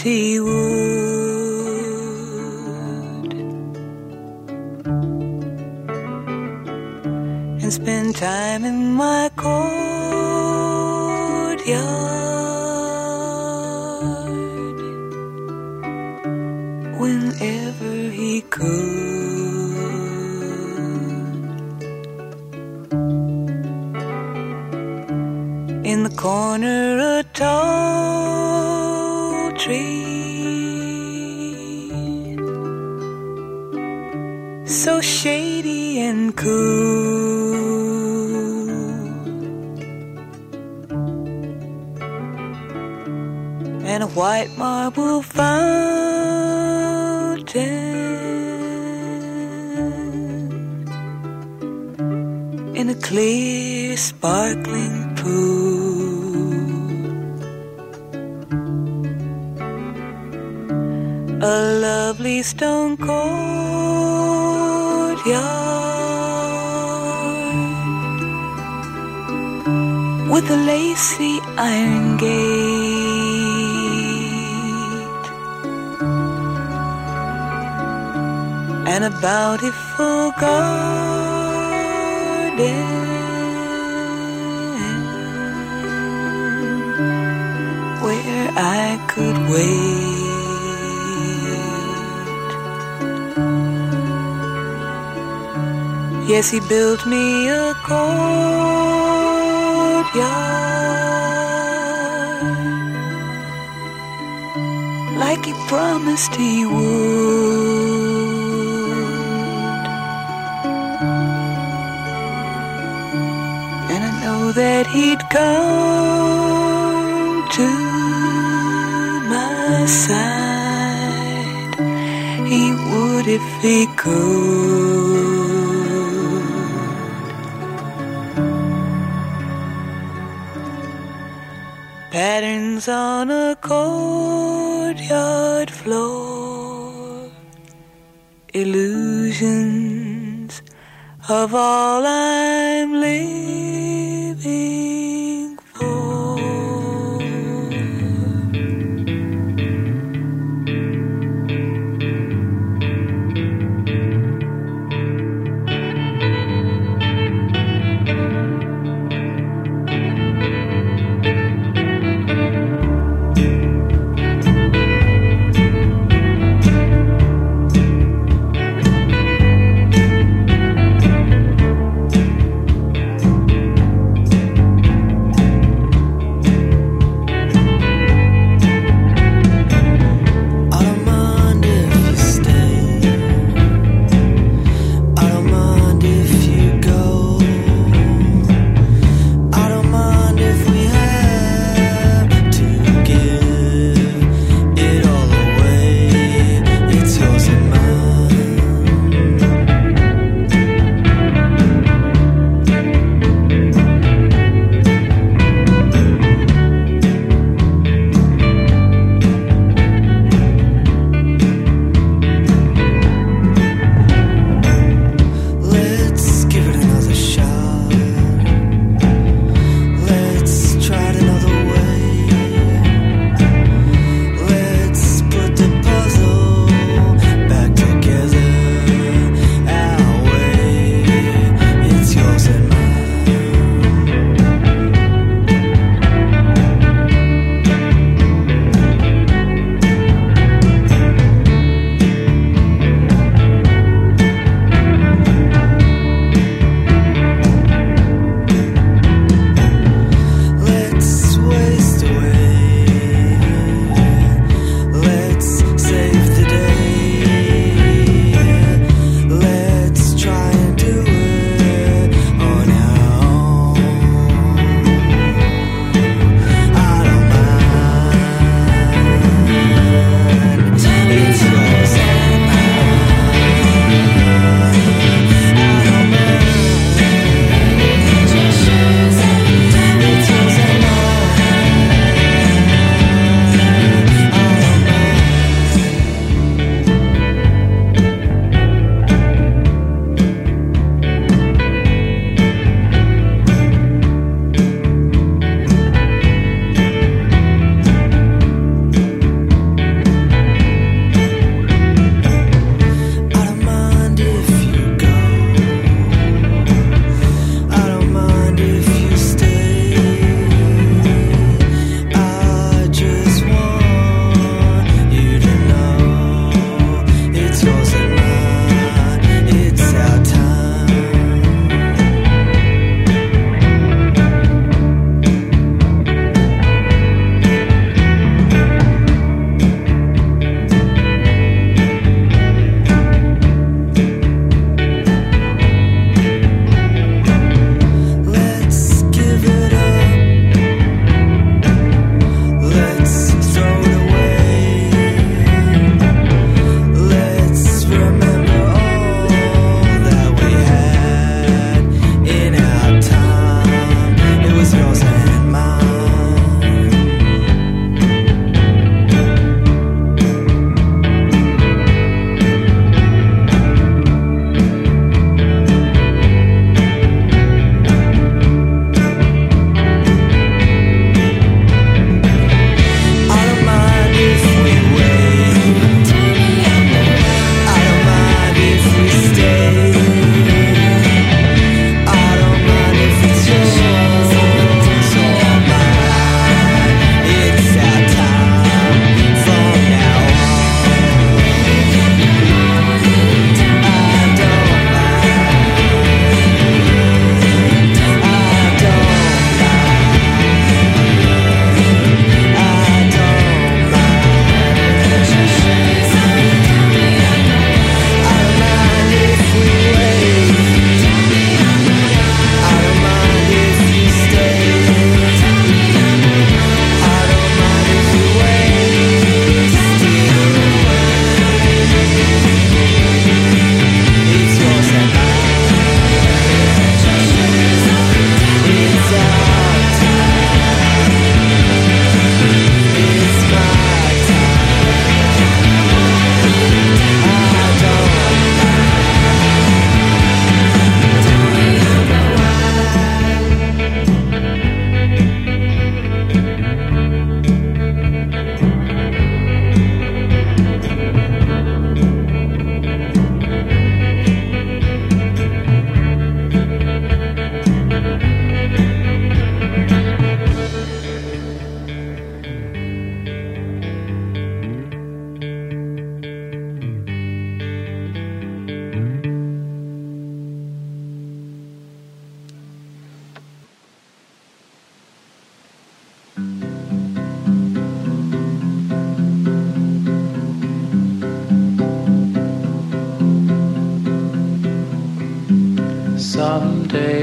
He would. And spend time in my courtyard whenever he could. In the corner, a tall tree, so shady and cool. And a white marble fountain in a clear, sparkling pool. A lovely stone courtyard with a lacy iron gate and a bountiful garden where I could wait. Yes, he built me a courtyard like he promised he would. And I know that he'd come to my side. He would if he could. Patterns on a courtyard floor, illusions of all I'm living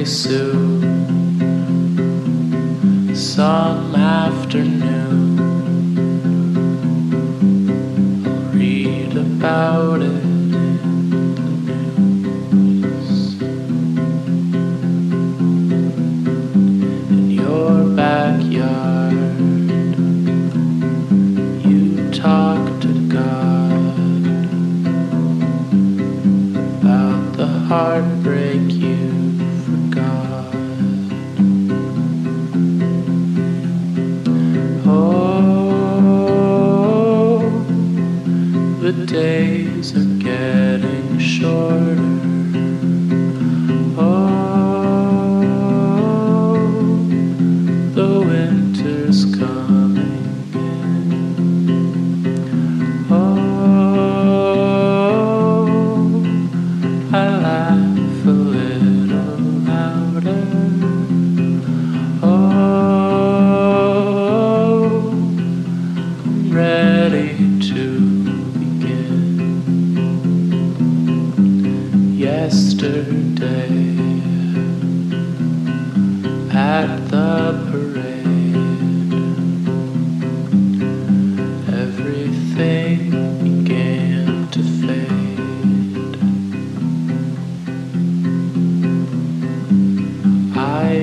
someday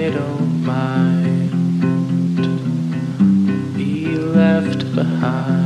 I don't mind. Be left behind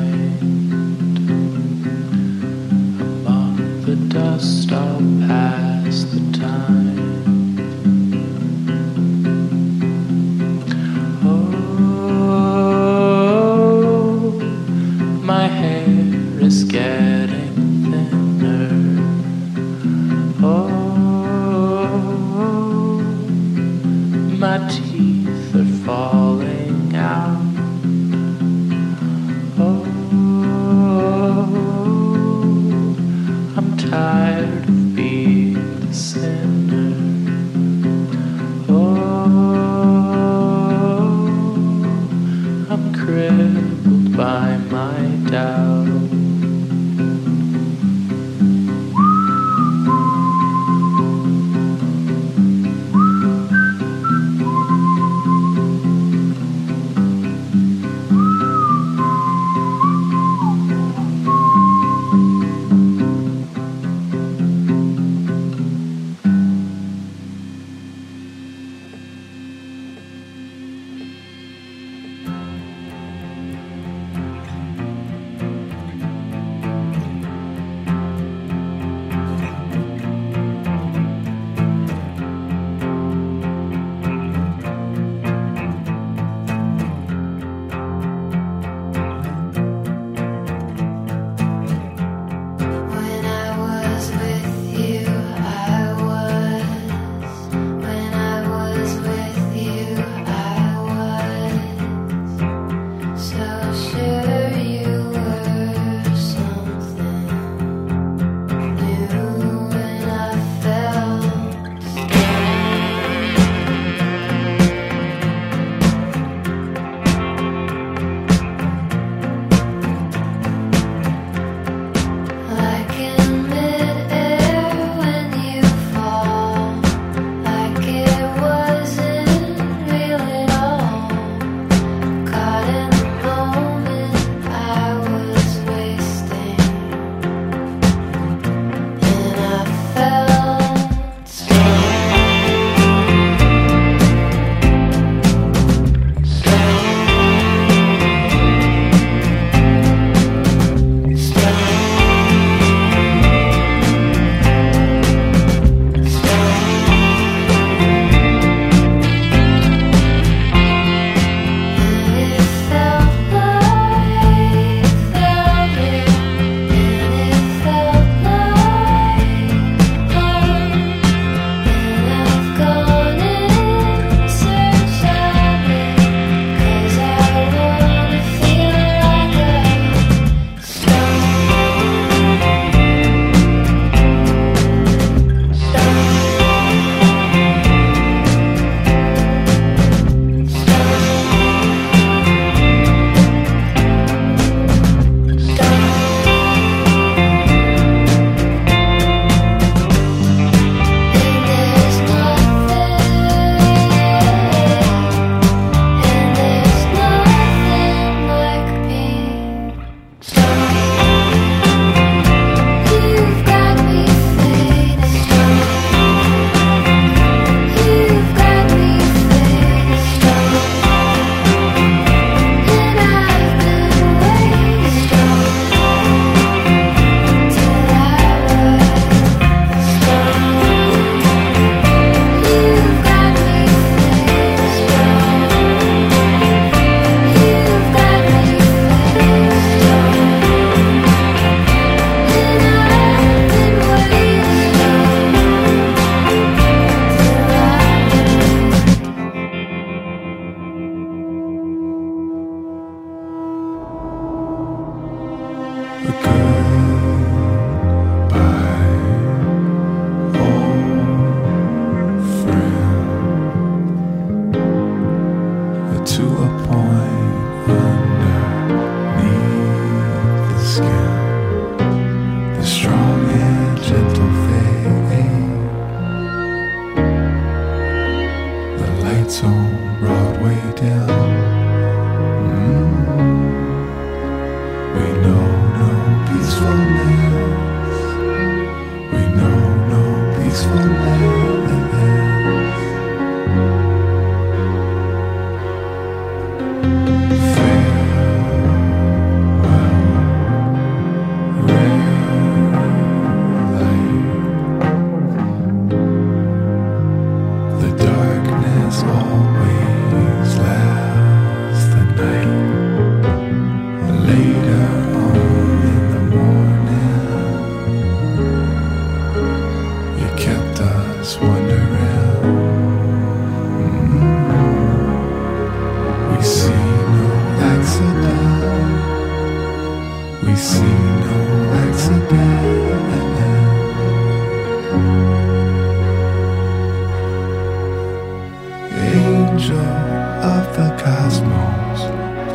of the cosmos.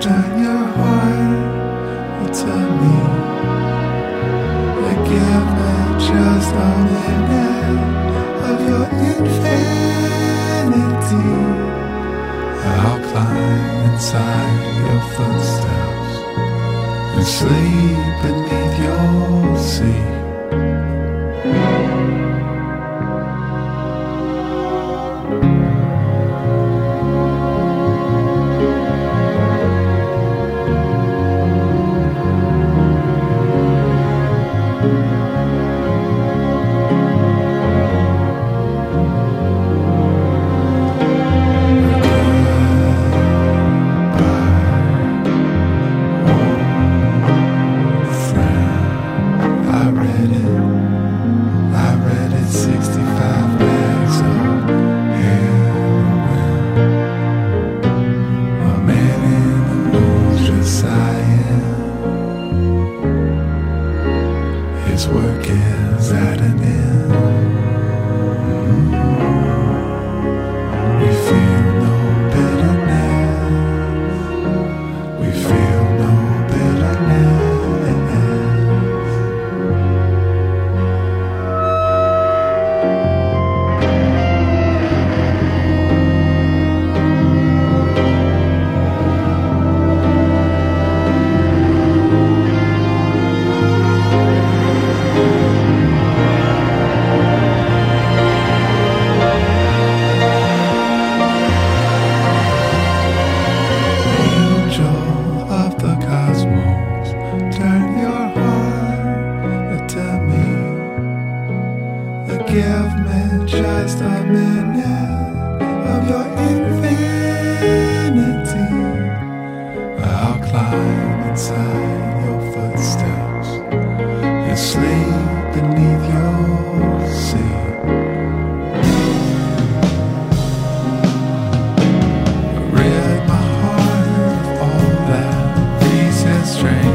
Turn your heart to me. You give me just a minute of your infinity. I'll climb inside your footsteps and sleep beneath your sea. strange.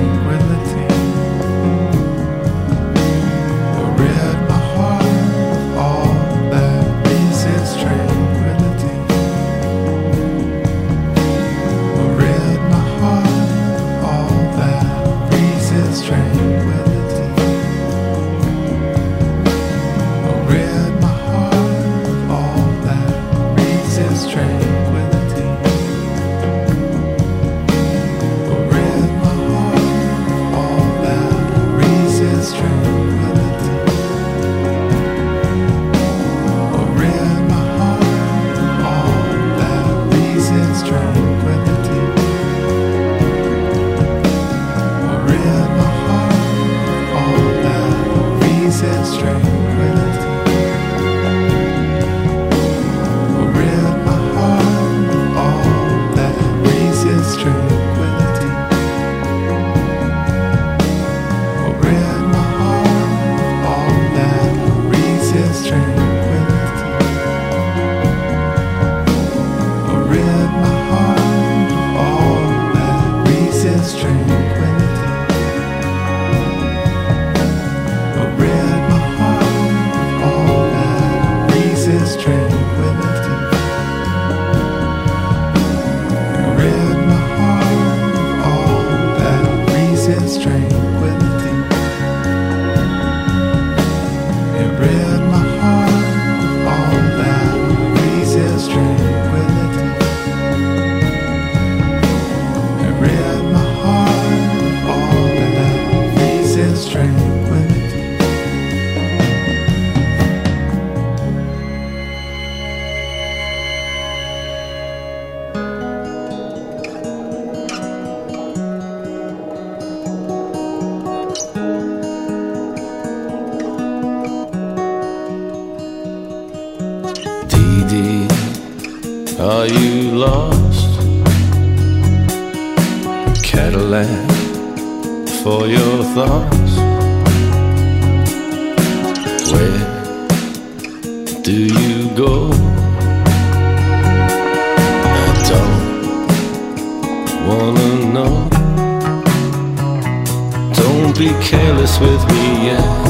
strange. this with me, yeah.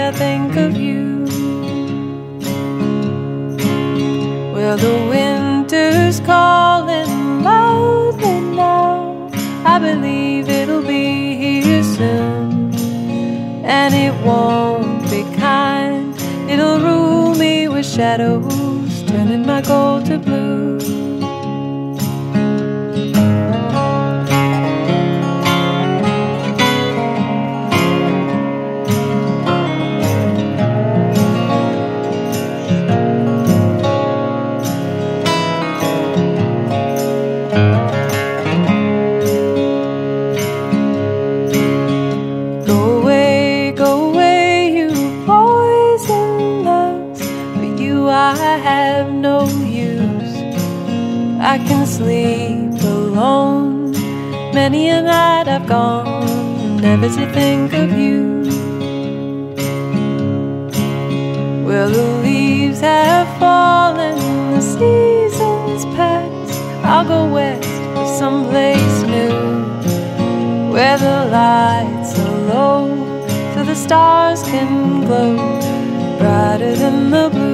I think of you. Well, the winter's calling loudly now. I believe it'll be here soon, and it won't be kind. It'll rule me with shadows, turning my gold to blue. Many a night I've gone never to think of you. Well, the leaves have fallen, the seasons pass. I'll go west to someplace new where the lights are low so the stars can glow brighter than the blue.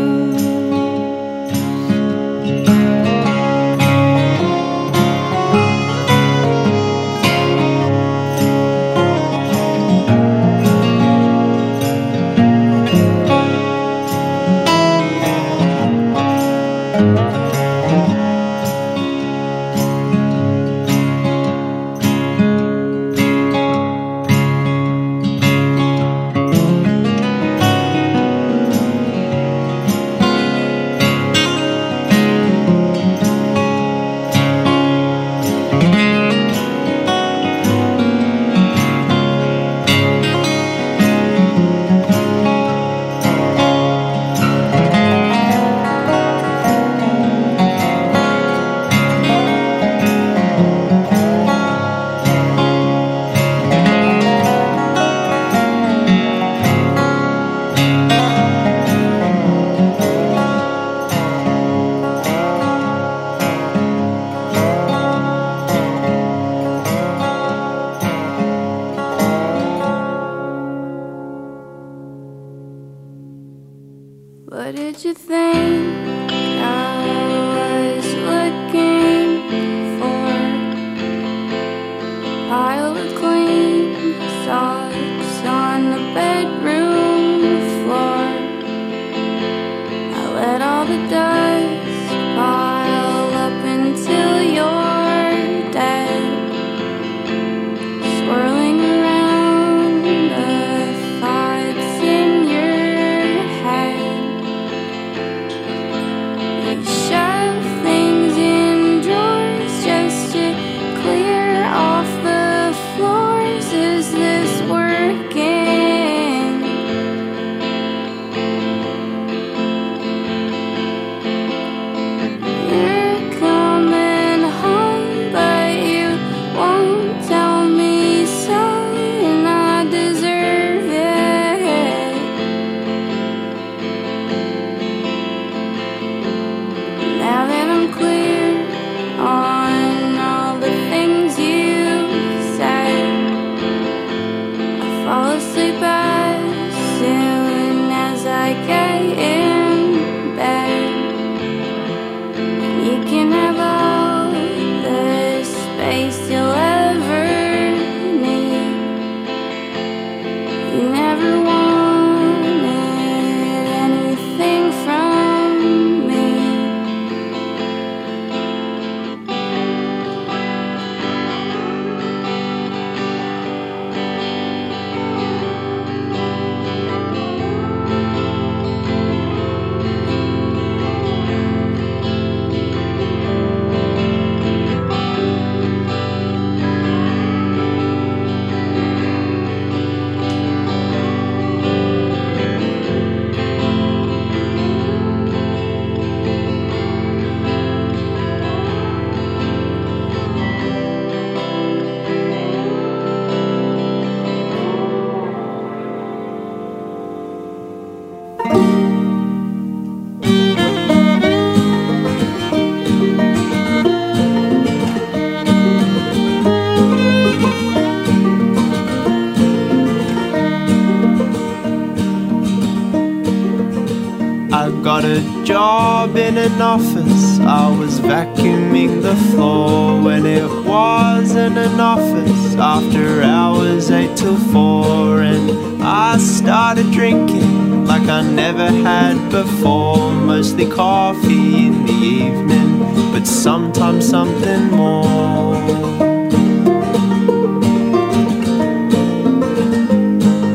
In an office. I was vacuuming the floor when it wasn't an office. After hours, 8 till 4, and I started drinking like I never had before. Mostly coffee in the evening, but sometimes something more.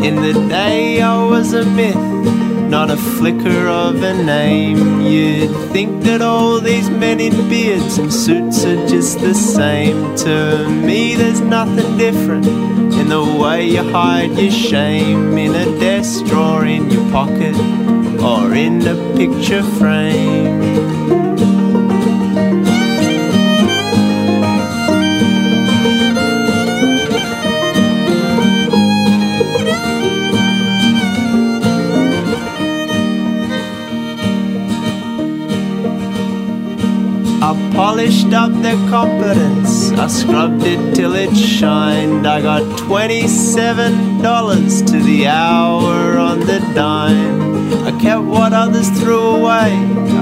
In the day, I was a myth not a flicker of a name. You'd think that all these men in beards and suits are just the same. To me, there's nothing different in the way you hide your shame in a desk drawer in your pocket or in a picture frame. Polished up their competence. I scrubbed it till it shined. I got $27 to the hour on the dime. I kept what others threw away.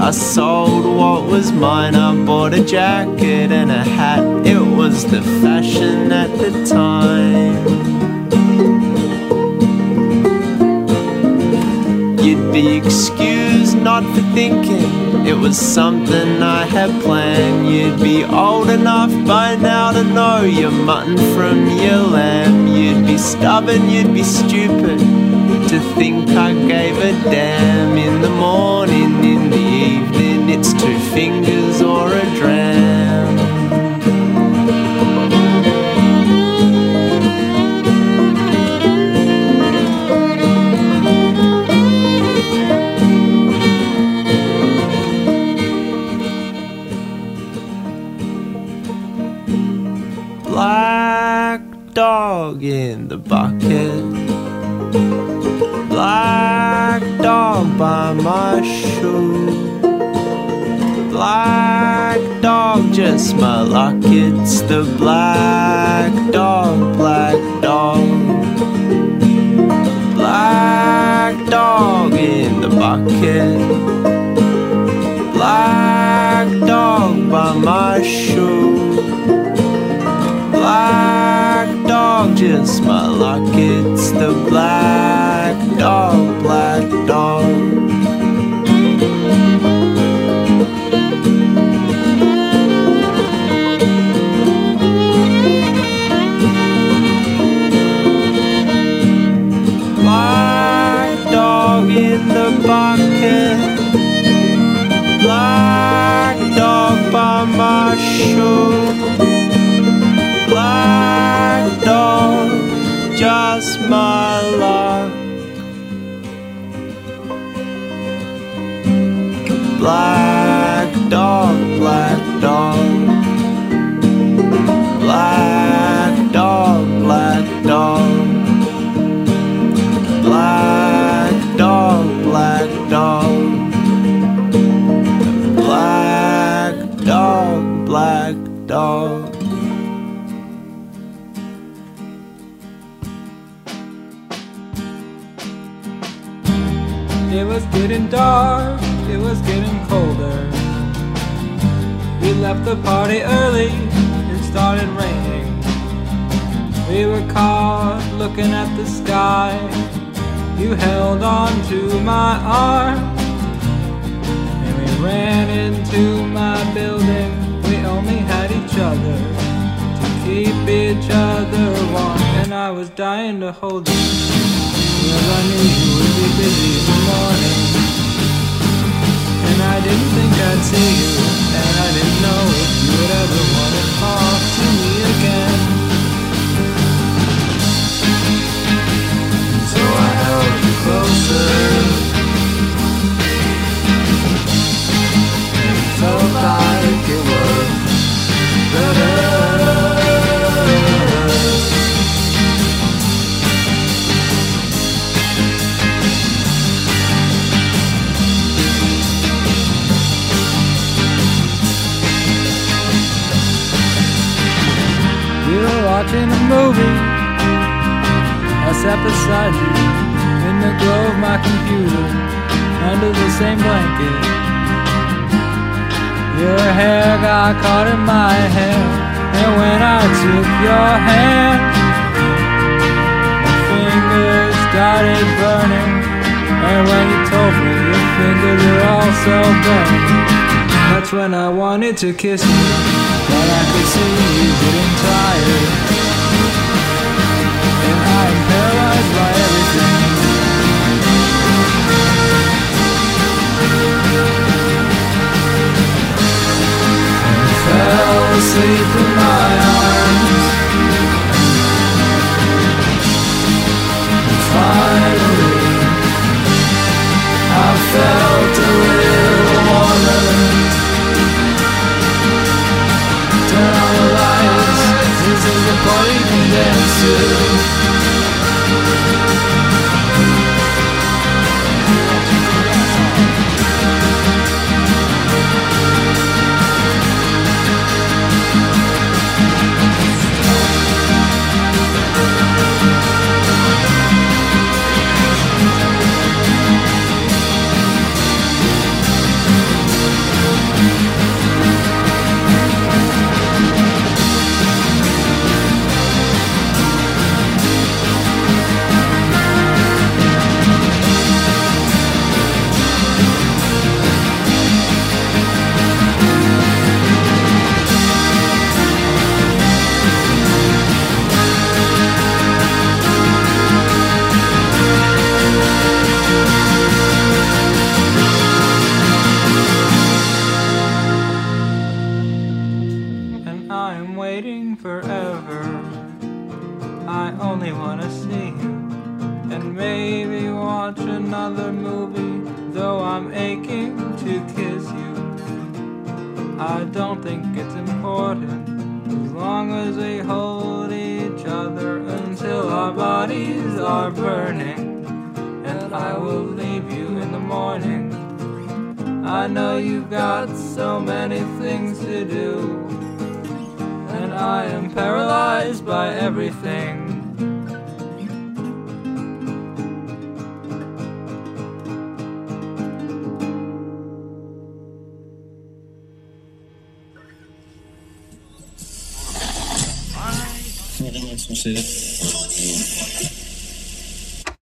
I sold what was mine. I bought a jacket and a hat. It was the fashion at the time. You'd be excused not for thinking it was something I had planned. You'd be old enough by now to know your mutton from your lamb. You'd be stubborn, you'd be stupid to think I gave a damn. In the morning, shoe. Black dog, just my dark, it was getting colder. We left the party early, it started raining. We were caught looking at the sky. You held on to my arm, and we ran into my building. We only had each other to keep each other warm, and I was dying to hold you. Cause I knew you would be busy in you to kiss you. But I could see